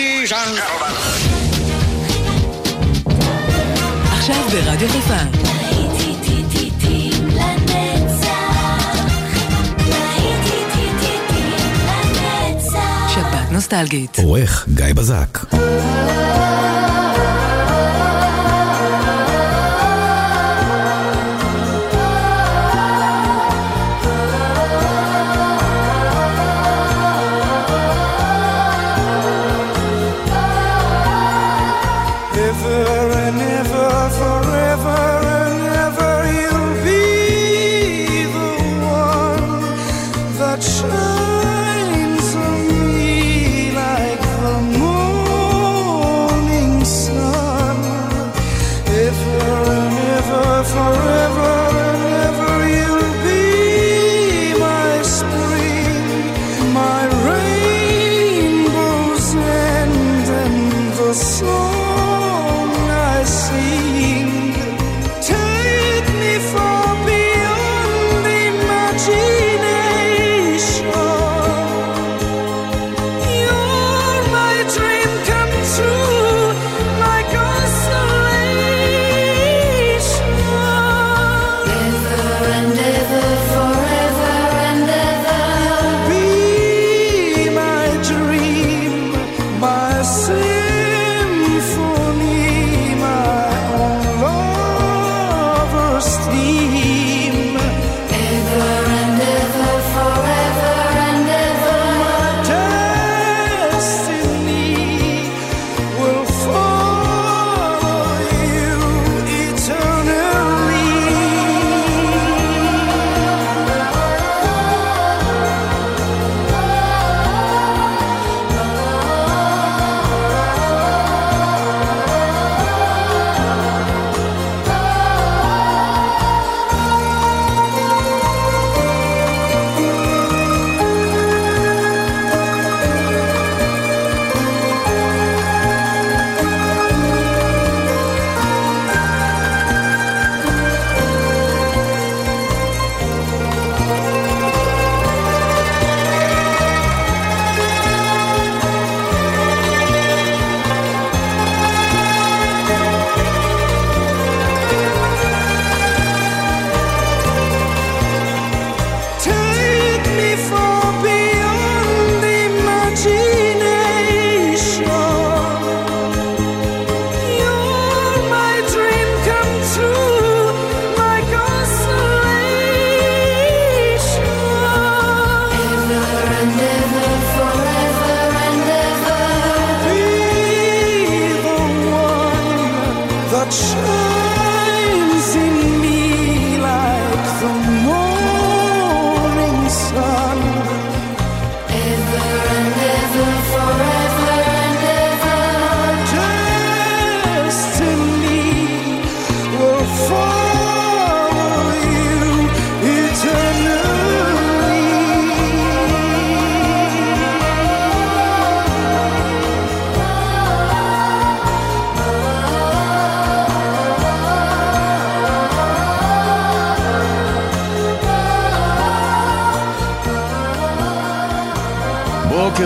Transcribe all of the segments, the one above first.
Ladies and gentlemen. עכשיו ברדיו חיפה. שבת נוסטלגית. עורך גיא בזק.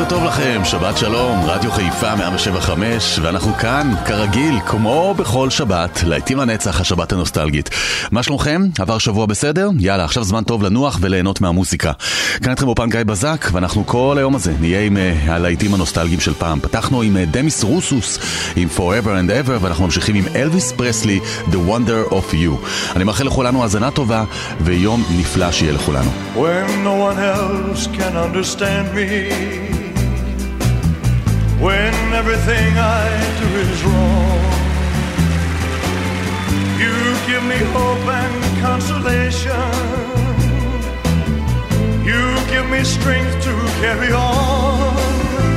בוקר טוב לכם, שבת שלום, רדיו חיפה 175, ואנחנו כאן, כרגיל, כמו בכל שבת, להיטים הנצח, השבת הנוסטלגית. מה שלומכם? עבר שבוע בסדר? יאללה, עכשיו זמן טוב לנוח וליהנות מהמוזיקה. כאן איתכם באופן גיא בזק, ואנחנו כל היום הזה נהיה עם uh, הלהיטים הנוסטלגיים של פעם. פתחנו עם uh, דמיס רוסוס, עם Forever and Ever, ואנחנו ממשיכים עם אלוויס פרסלי, The Wonder of You. אני מאחל לכולנו האזנה טובה, ויום נפלא שיהיה לכולנו. when no one else can understand me, when everything I do is wrong. You give me hope and consolation. You give me strength to carry on.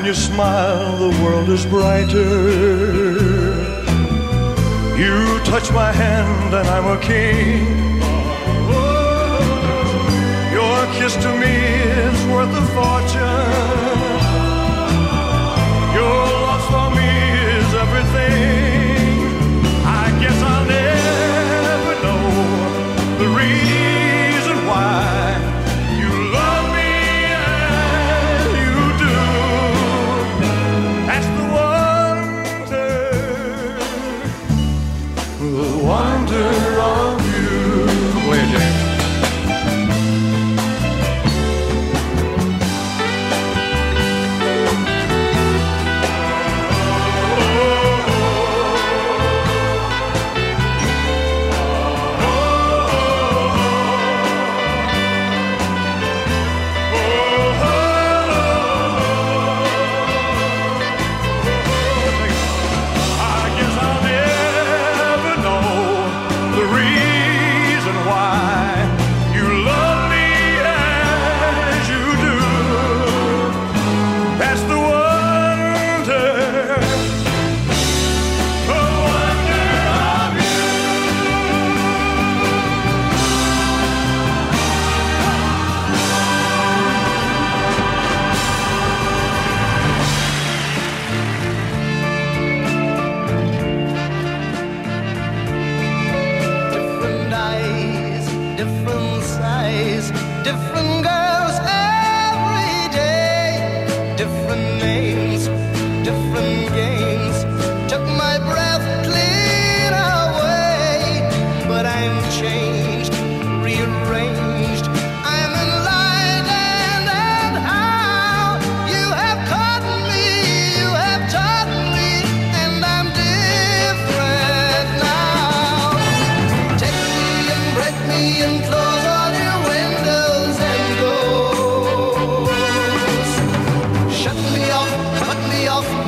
When you smile, the world is brighter. You touch my hand, and I'm a king. Your kiss to me is worth a fortune.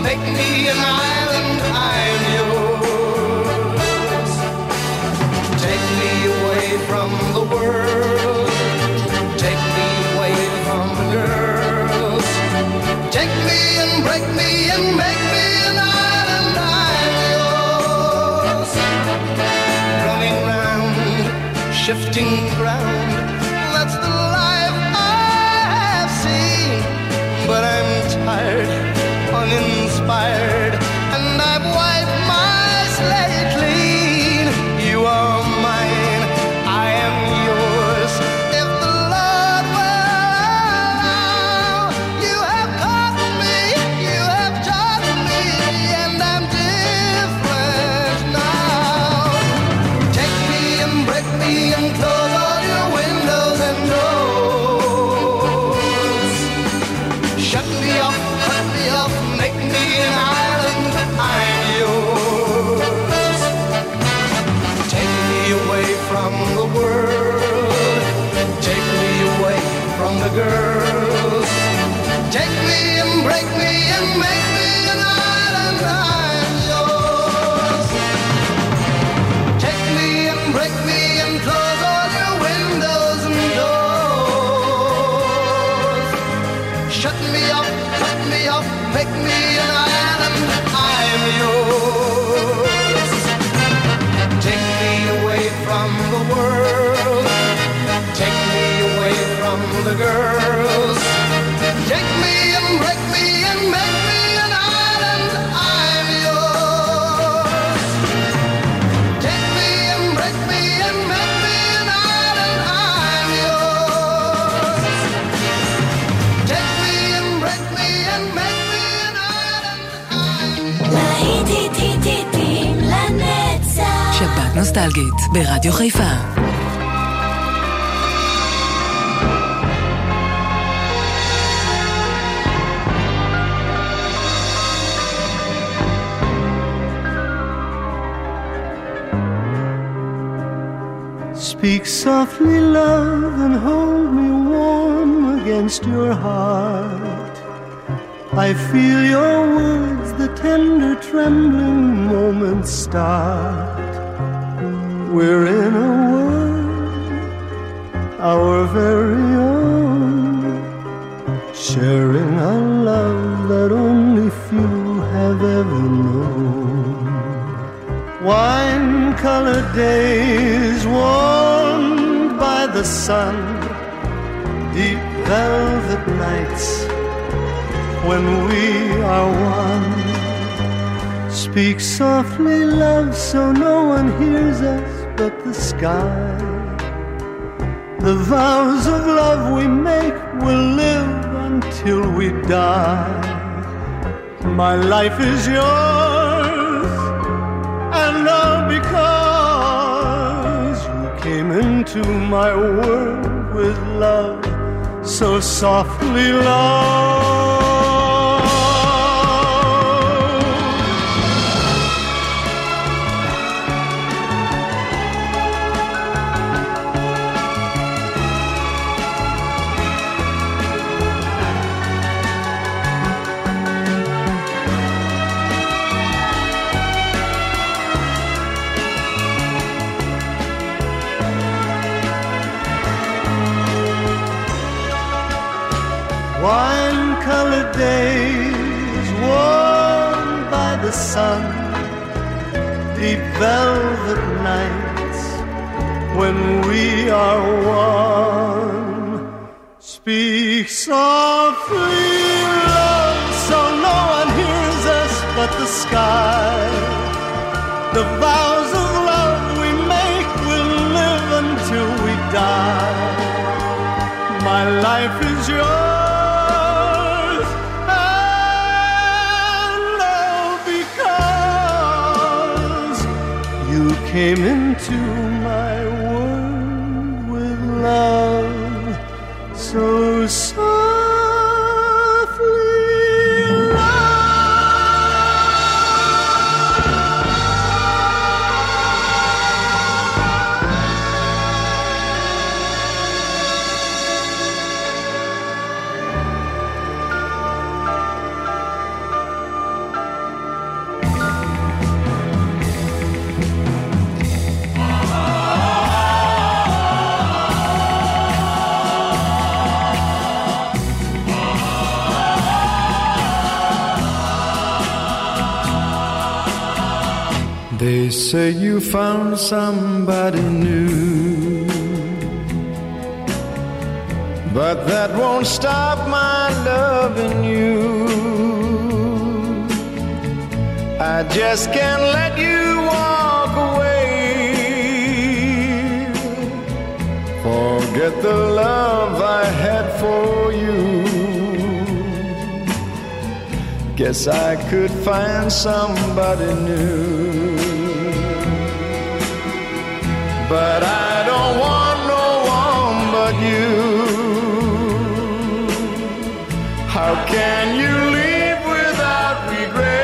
Make me an island, I am yours. Take me away from the world. Take me away from the girls. Take me and break me and make me an island, I am yours. Running round, shifting ground נוסטלגית, ברדיו חיפה. Speak softly, love, and hold me warm against your heart. I feel your words, the tender trembling moments start. We're in a world, our very own, sharing a love that only few have ever known. Wine colored days warmed by the sun, deep velvet nights when we are one. Speak softly, love, so no one hears us sky. The vows of love we make will live until we die. My life is yours, and all because you came into my world with love so softly, love. Say you found somebody new. But that won't stop my loving you. I just can't let you walk away. Forget the love I had for you. Guess I could find somebody new. But I don't want no one but you. How can you leave without regret?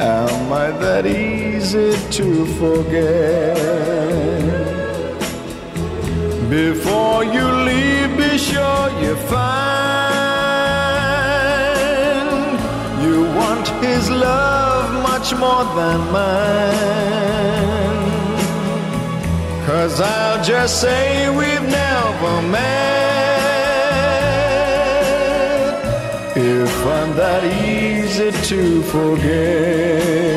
Am I that easy to forget? Before you leave, be sure you find his love much more than mine. Cause I'll just say we've never met. If I'm that easy to forget.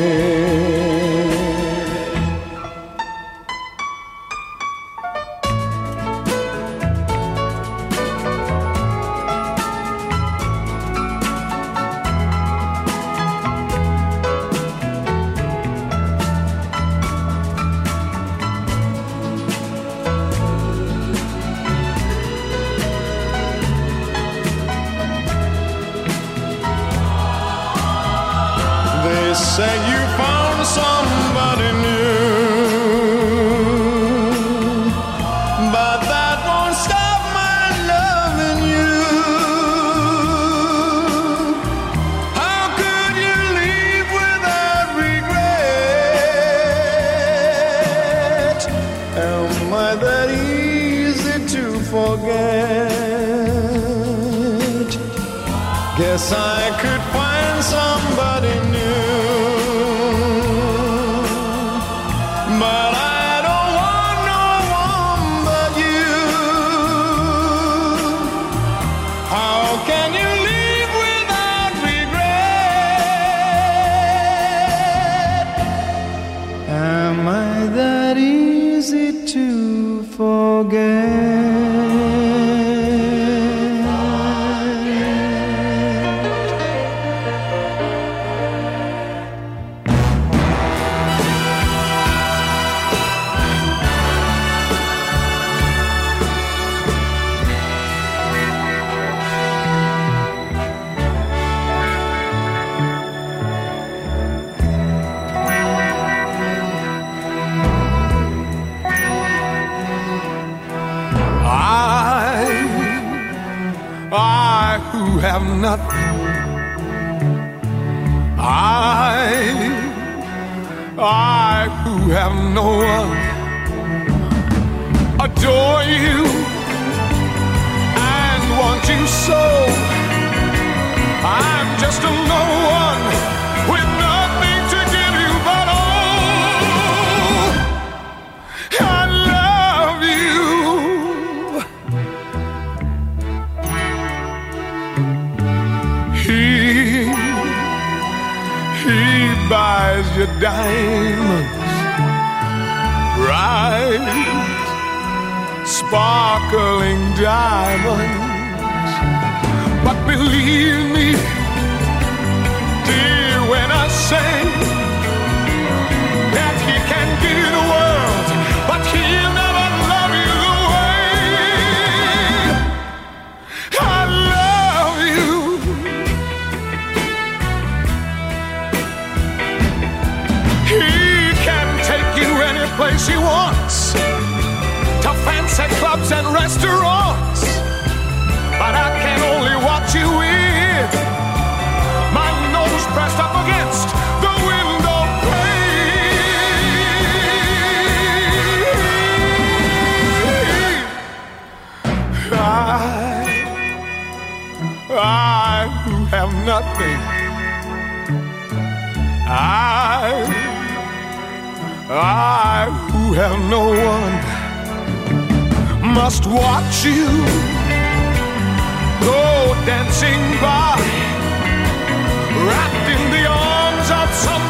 diamonds. But believe and restaurants, but I can only watch you in. My nose pressed up against the window pane. I, I who have nothing. I, I who have no one must watch you go dancing by, wrapped in the arms of some.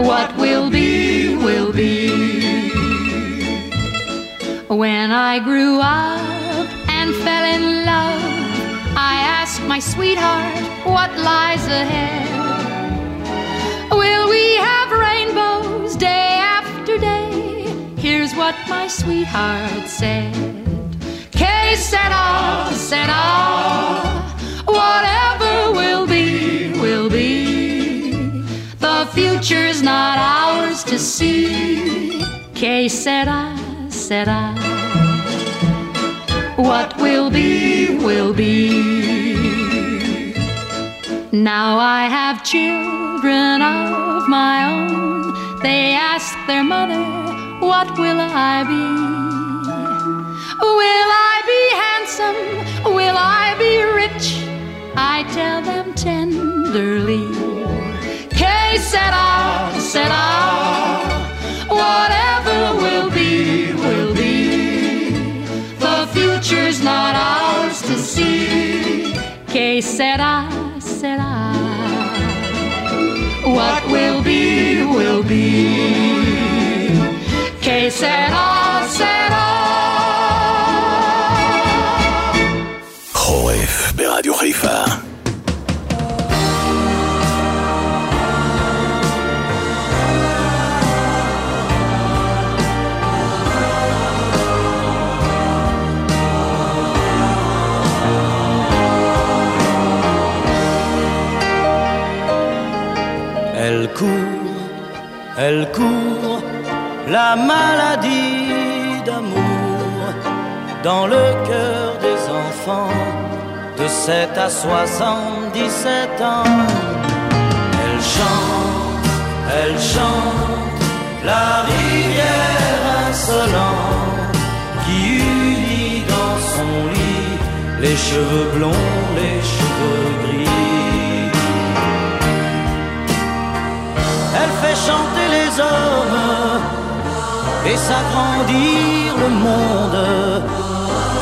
What will be, will be. When I grew up and fell in love, I asked my sweetheart what lies ahead. Will we have rainbows day after day? Here's what my sweetheart said. Que sera, sera. Whatever will be, will be. Future's not ours to see. Que sera, sera. What will be, will be. Now I have children of my own. They ask their mother, What will I be? Will I be handsome? Will I be rich? I tell them tenderly. Que sera, sera. Whatever will be, will be. The future's not ours to see. Que sera, sera. What will be, will be. Que sera, sera. חורף ברדיו חיפה. elle court, la maladie d'amour dans le cœur des enfants de 7 à 77 ans. Elle chante, elle chante, la rivière insolente qui unit dans son lit les cheveux blonds, les cheveux gris. Fait chanter les hommes et s'agrandir le monde.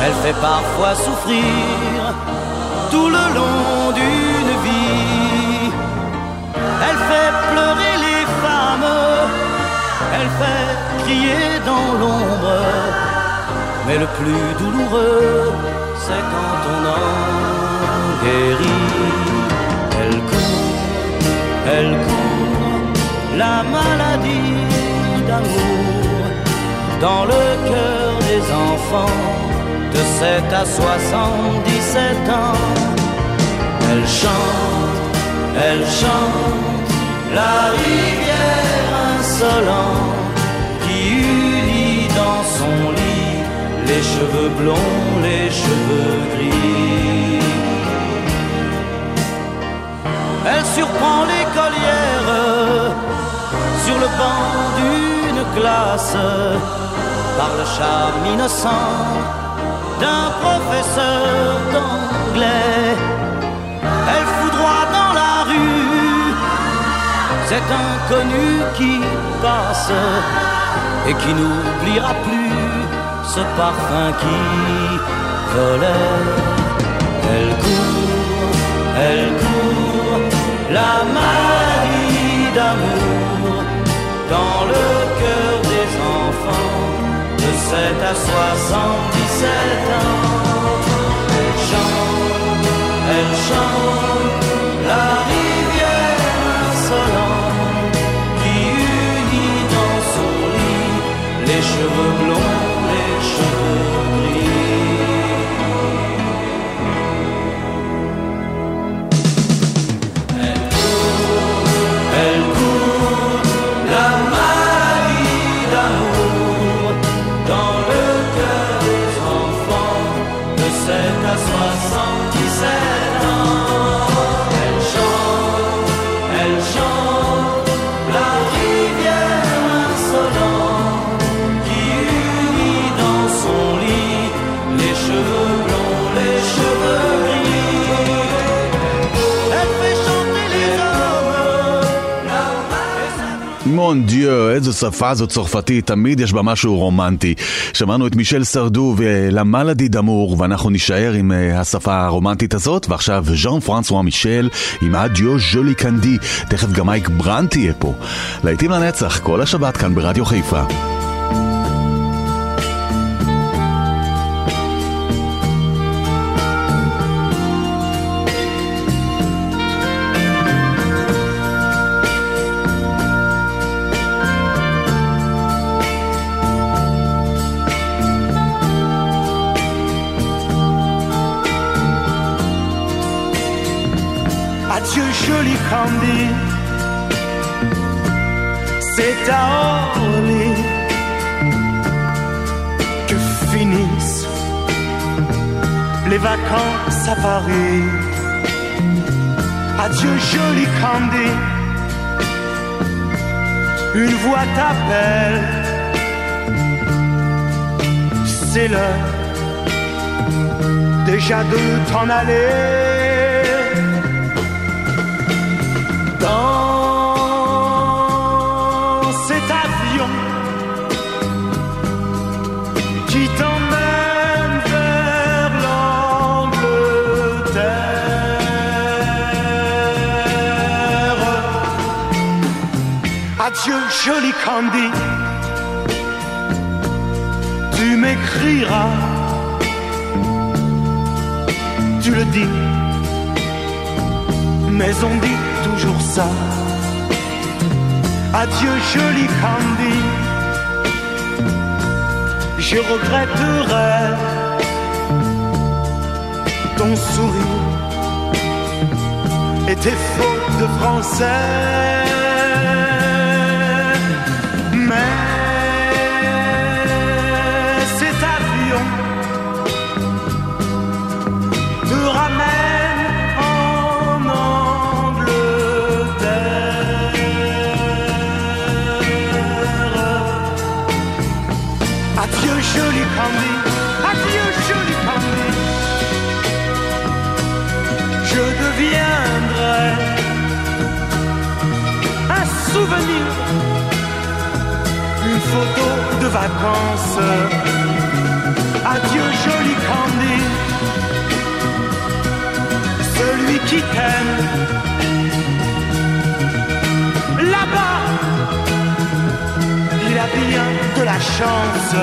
Elle fait parfois souffrir tout le long d'une vie. Elle fait pleurer les femmes, elle fait crier dans l'ombre. Mais le plus douloureux, c'est quand on en guérit. Elle court, elle court, la maladie d'amour dans le cœur des enfants de 7 à 77 ans. Elle chante, elle chante la rivière insolente qui unit dans son lit les cheveux blonds, les cheveux gris. Elle surprend l'écolière sur le banc d'une classe par le charme innocent d'un professeur d'anglais. Elle foudroie dans la rue cet inconnu qui passe et qui n'oubliera plus ce parfum qui volait. Elle court, elle court, la maladie d'amour dans le cœur des enfants de 7 à 77 ans. Elle chante, elle chante la rivière insolente qui unit dans son lit les cheveux blonds, les cheveux מון דיו, איזו שפה זו צרפתית, תמיד יש בה משהו רומנטי. שמענו את מישל סרדו ולמלאדי דמור, ואנחנו נישאר עם אה, השפה הרומנטית הזאת, ועכשיו ז'אן פרנסואה מישל עם אדיו ז'ולי קנדי, תכף גם מייק ברנט יהיה פה. להיטים לנצח, כל השבת כאן ברדיו חיפה. Vacances à Paris. Adieu joli Candy, une voix t'appelle, c'est l'heure déjà de t'en aller. Adieu, joli Candy, tu m'écriras, tu le dis mais on dit toujours ça. Adieu joli Candy, je regretterai ton sourire et tes fautes de français. vacances. Adieu joli Candy, celui qui t'aime. Là-bas, il a bien de la chance.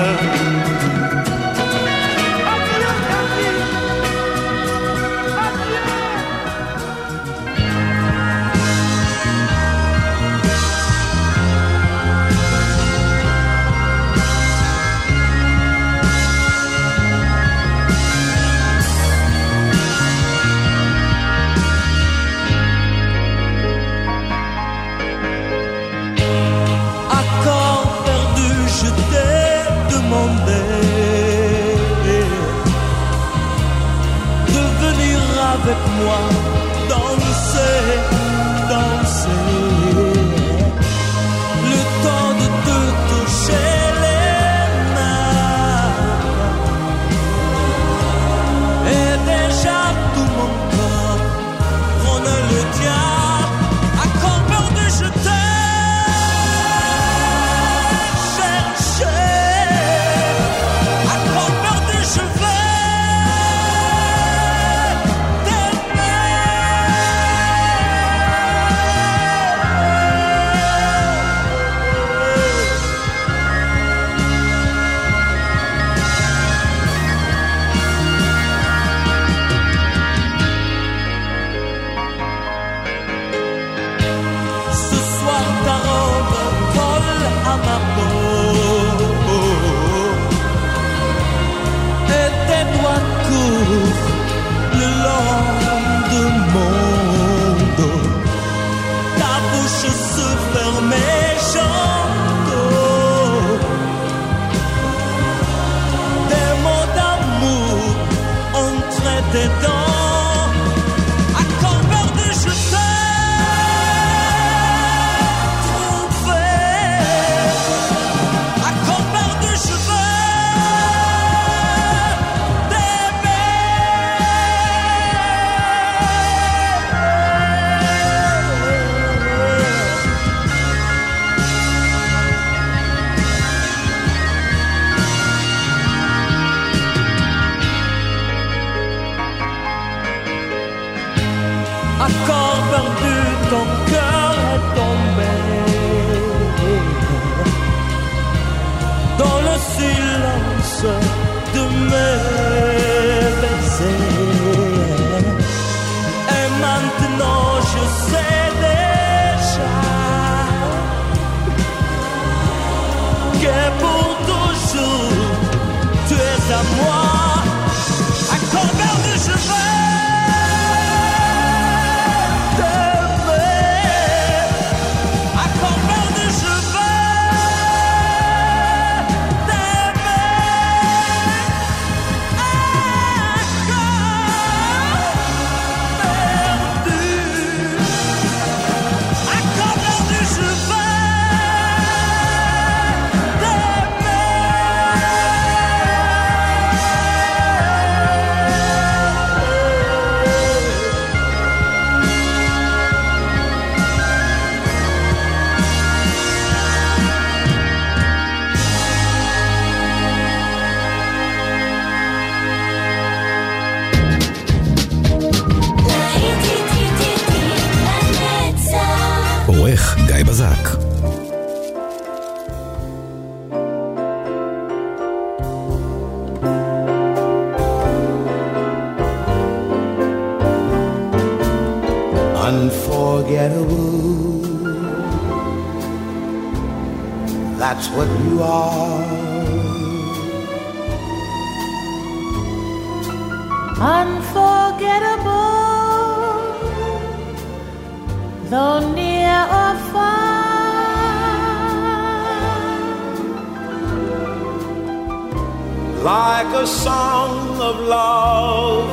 like a song of love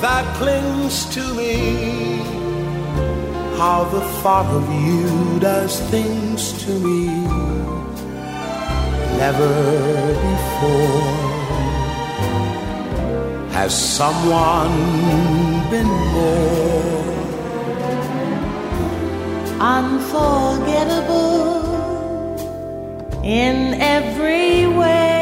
that clings to me. How the thought of you does things to me never before. Has someone been more unforgettable in every way?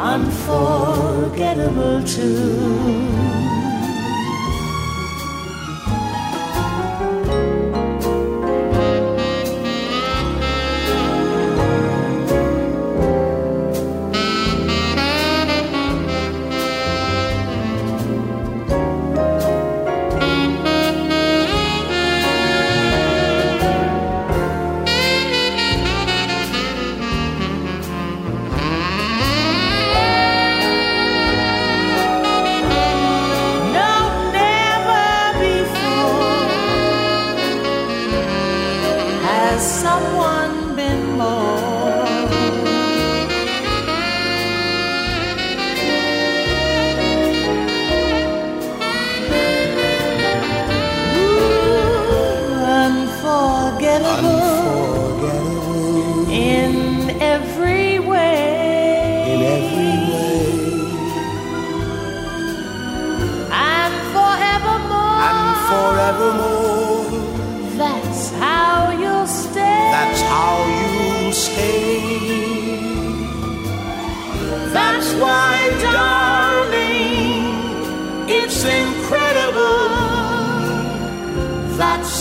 unforgettable too.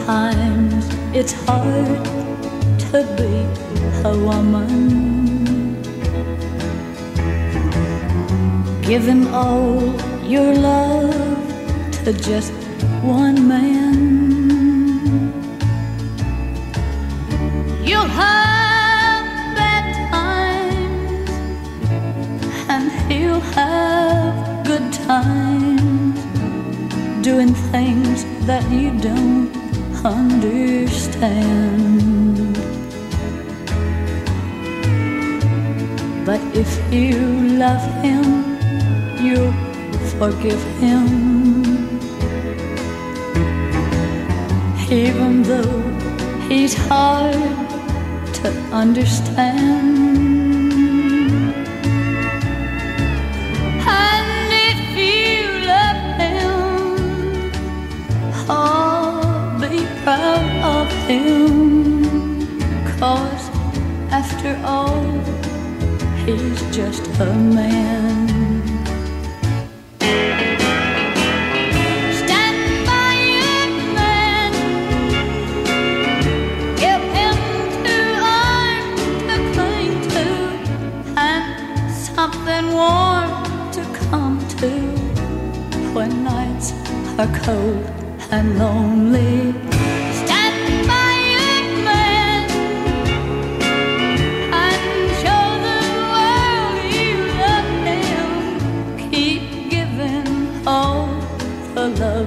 Sometimes it's hard to be a woman. Giving all your love to just one man. You'll have bad times, and he'll have good times doing things that you don't understand. But if you love him, you'll forgive him. Even though he's hard to understand. Cling to and something warm to come to when nights are cold and lonely.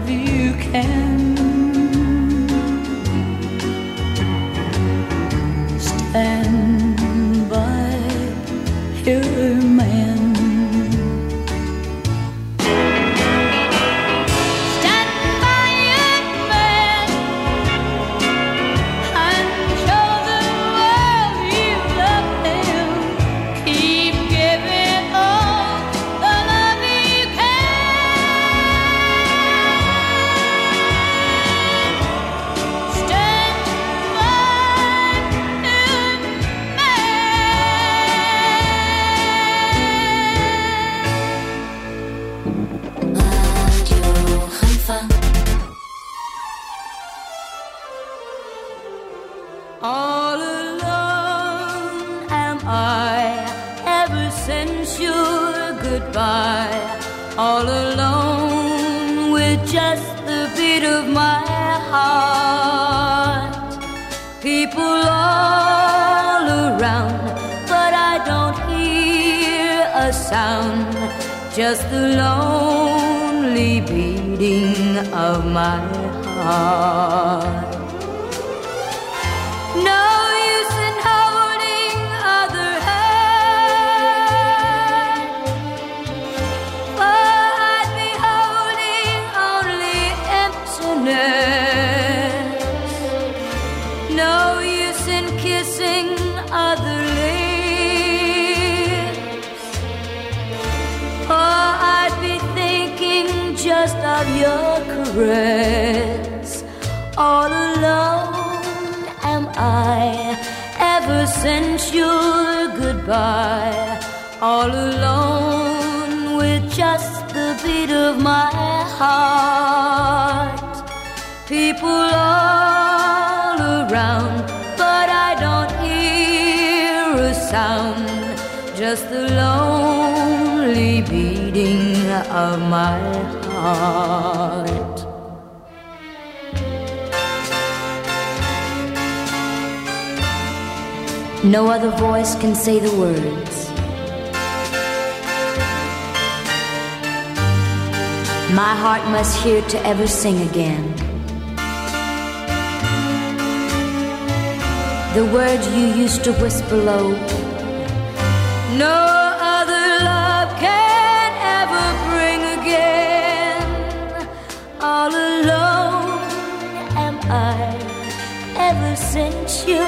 You can. Caress. All alone am I ever since your goodbye. All alone with just the beat of my heart. People all around, but I don't hear a sound. Just the lonely beating of my heart. No other voice can say the words. My heart must hear to ever sing again. The words you used to whisper low. No since your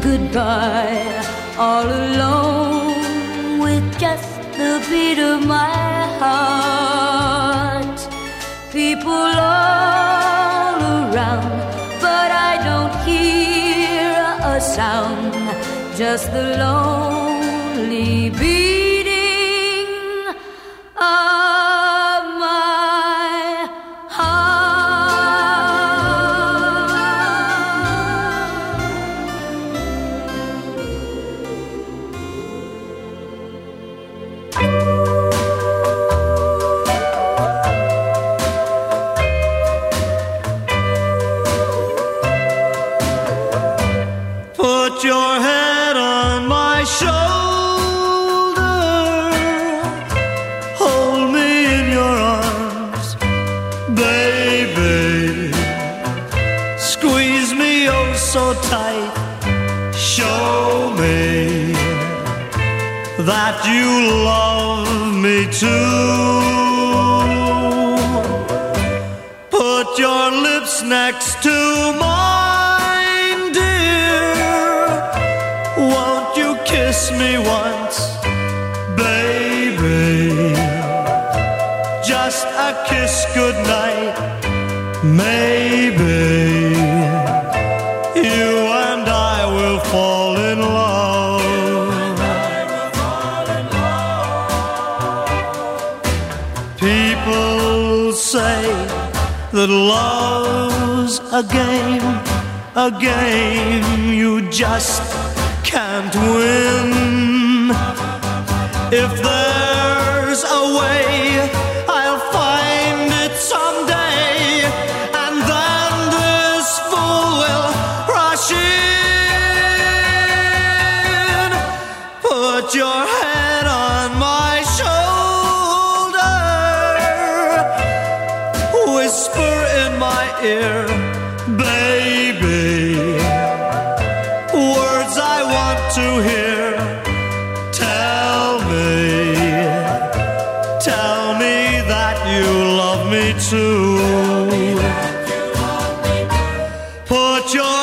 goodbye. All alone with just the beat of my heart. People all around, but I don't hear a sound. Just the lonely beating good night. Maybe you and I will fall in love. People say that love's a game, a game you just can't win. If there baby. Words I want to hear. Tell me, tell me that you love me too. Put your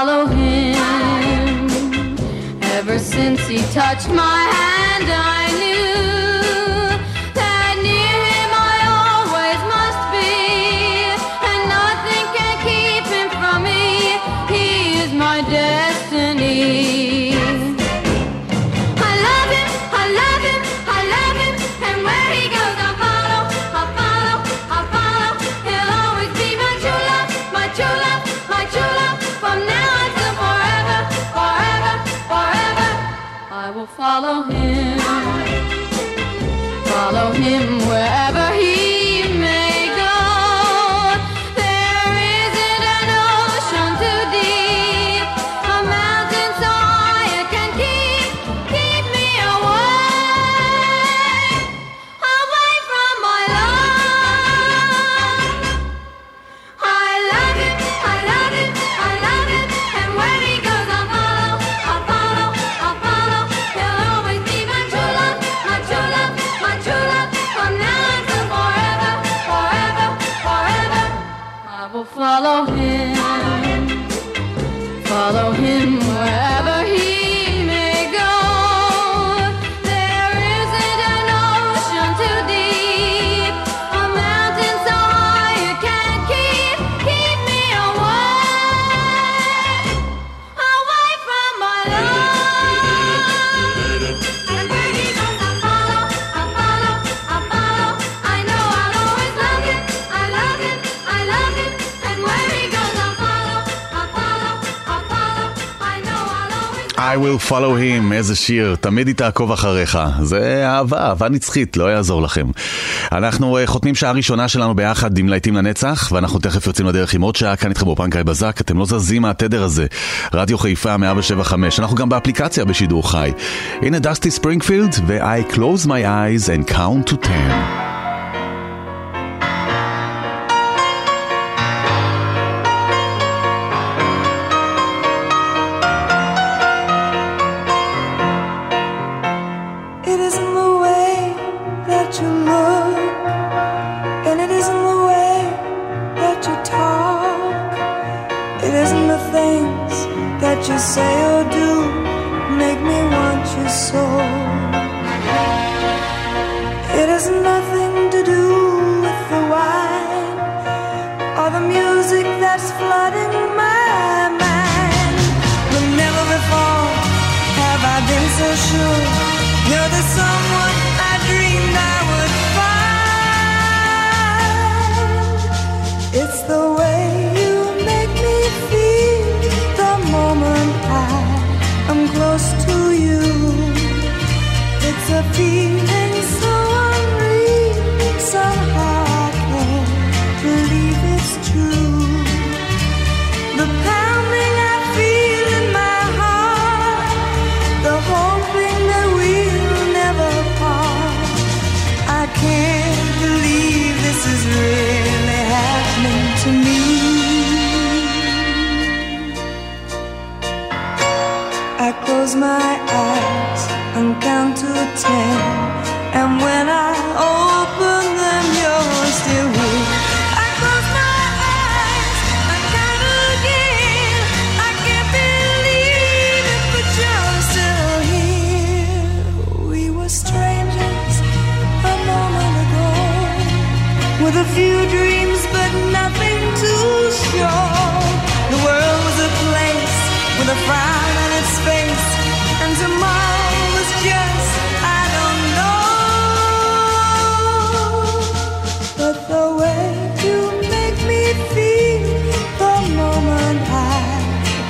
follow him. Ever since he touched my hand, I follow him wherever. follow, follow him, איזה שיר, תמיד היא תעקוב אחריך. זה אהבה, אהבה נצחית, לא יעזור לכם. אנחנו אה, חותמים שעה ראשונה שלנו ביחד עם להיטים לנצח, ואנחנו תכף יוצאים לדרך עם עוד שעה, כאן איתכם באופן גיא בזק, אתם לא זזים מהתדר הזה. רדיו חיפה 175, אנחנו גם באפליקציה בשידור חי. הנה דסטי ספרינגפילד ו-I close my eyes and count to 10.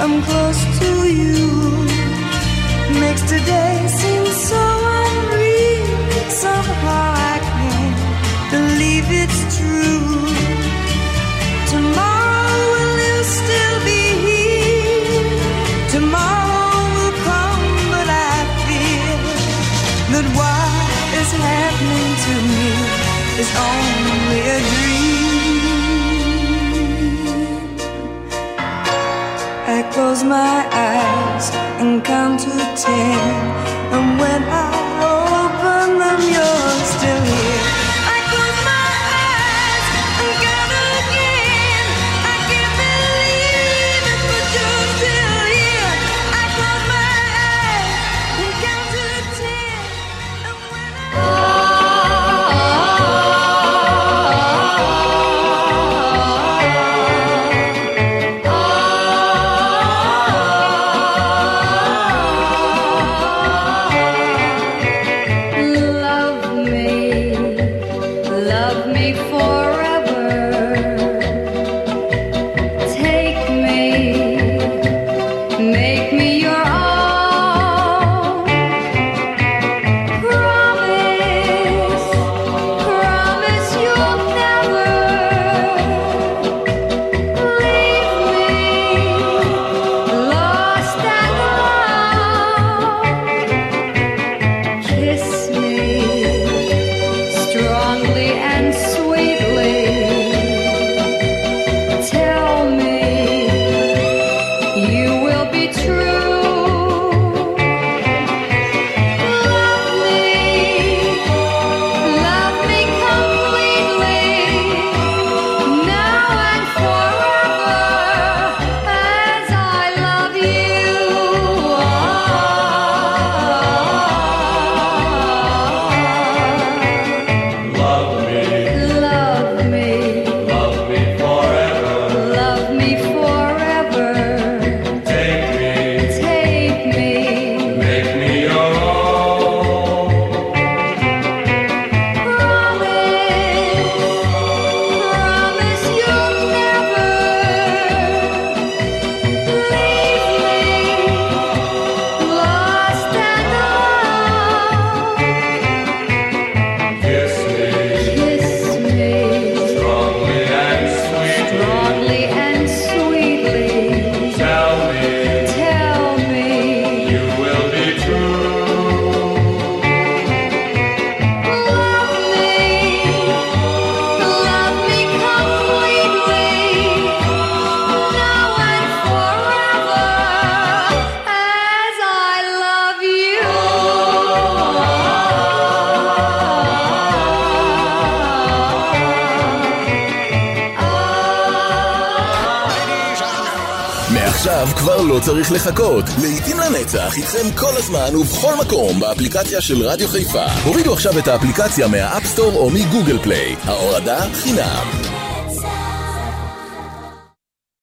I'm close to you. Makes today seem my eyes and count to ten. And when I צריך לחכות. לעיתים לנצח איתכם כל הזמן ובכל מקום באפליקציה של רדיו חיפה. הורידו עכשיו את האפליקציה מהאפסטור או מגוגל פליי. ההורדה חינם.